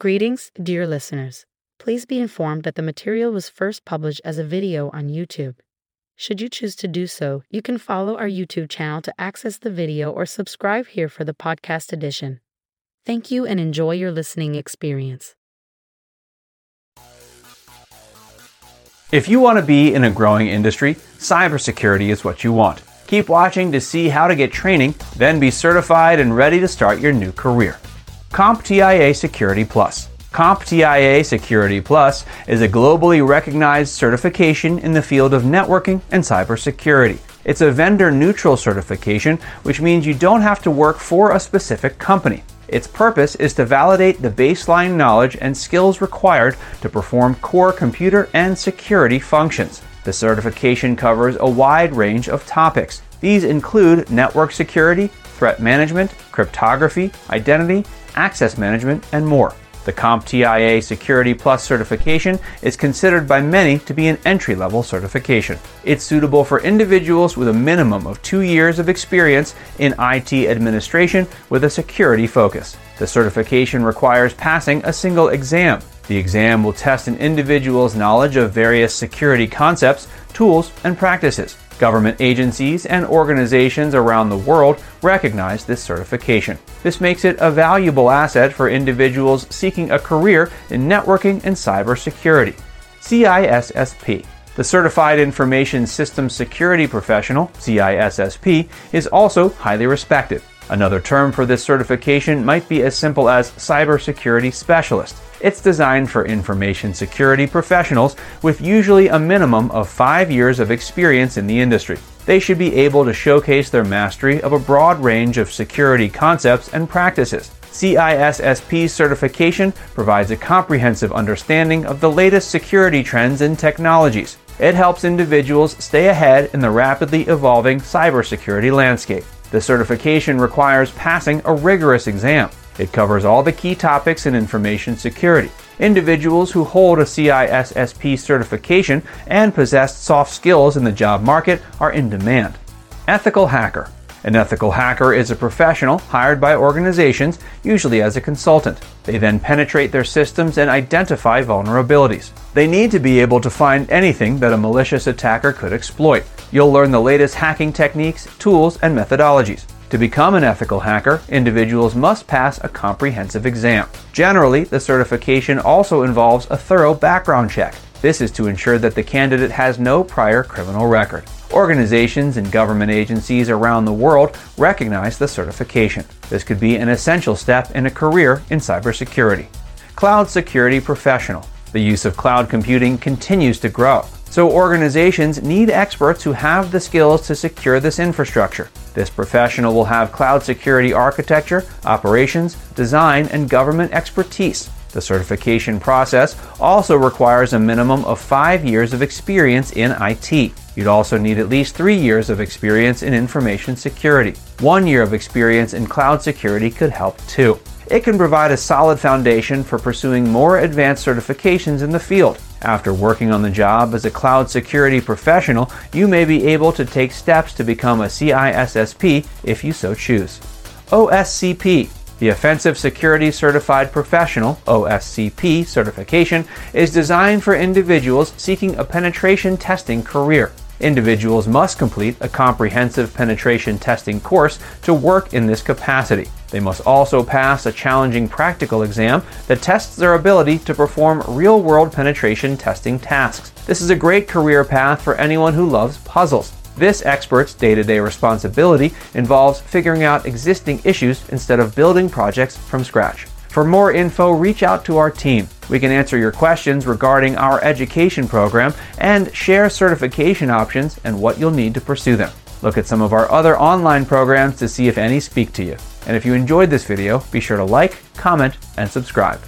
Greetings, dear listeners. Please be informed that the material was first published as a video on YouTube. Should you choose to do so, you can follow our YouTube channel to access the video or subscribe here for the podcast edition. Thank you and enjoy your listening experience. If you want to be in a growing industry, cybersecurity is what you want. Keep watching to see how to get training, then be certified and ready to start your new career. CompTIA Security Plus. CompTIA Security Plus is a globally recognized certification in the field of networking and cybersecurity. It's a vendor neutral certification, which means you don't have to work for a specific company. Its purpose is to validate the baseline knowledge and skills required to perform core computer and security functions. The certification covers a wide range of topics. These include network security, threat management, cryptography, identity, access management, and more. The CompTIA Security Plus certification is considered by many to be an entry level certification. It's suitable for individuals with a minimum of two years of experience in IT administration with a security focus. The certification requires passing a single exam. The exam will test an individual's knowledge of various security concepts, tools, and practices. Government agencies and organizations around the world recognize this certification. This makes it a valuable asset for individuals seeking a career in networking and cybersecurity. CISSP. The Certified Information Systems Security Professional, CISSP, is also highly respected. Another term for this certification might be as simple as Cybersecurity Specialist. It's designed for information security professionals with usually a minimum of five years of experience in the industry. They should be able to showcase their mastery of a broad range of security concepts and practices. CISSP certification provides a comprehensive understanding of the latest security trends and technologies. It helps individuals stay ahead in the rapidly evolving cybersecurity landscape. The certification requires passing a rigorous exam. It covers all the key topics in information security. Individuals who hold a CISSP certification and possess soft skills in the job market are in demand. Ethical hacker. An ethical hacker is a professional hired by organizations, usually as a consultant. They then penetrate their systems and identify vulnerabilities. They need to be able to find anything that a malicious attacker could exploit. You'll learn the latest hacking techniques, tools, and methodologies. To become an ethical hacker, individuals must pass a comprehensive exam. Generally, the certification also involves a thorough background check. This is to ensure that the candidate has no prior criminal record. Organizations and government agencies around the world recognize the certification. This could be an essential step in a career in cybersecurity. Cloud Security Professional. The use of cloud computing continues to grow. So, organizations need experts who have the skills to secure this infrastructure. This professional will have cloud security architecture, operations, design, and government expertise. The certification process also requires a minimum of five years of experience in IT. You'd also need at least three years of experience in information security. One year of experience in cloud security could help too. It can provide a solid foundation for pursuing more advanced certifications in the field. After working on the job as a cloud security professional, you may be able to take steps to become a CISSP if you so choose. OSCP the Offensive Security Certified Professional OSCP certification is designed for individuals seeking a penetration testing career. Individuals must complete a comprehensive penetration testing course to work in this capacity. They must also pass a challenging practical exam that tests their ability to perform real world penetration testing tasks. This is a great career path for anyone who loves puzzles. This expert's day to day responsibility involves figuring out existing issues instead of building projects from scratch. For more info, reach out to our team. We can answer your questions regarding our education program and share certification options and what you'll need to pursue them. Look at some of our other online programs to see if any speak to you. And if you enjoyed this video, be sure to like, comment, and subscribe.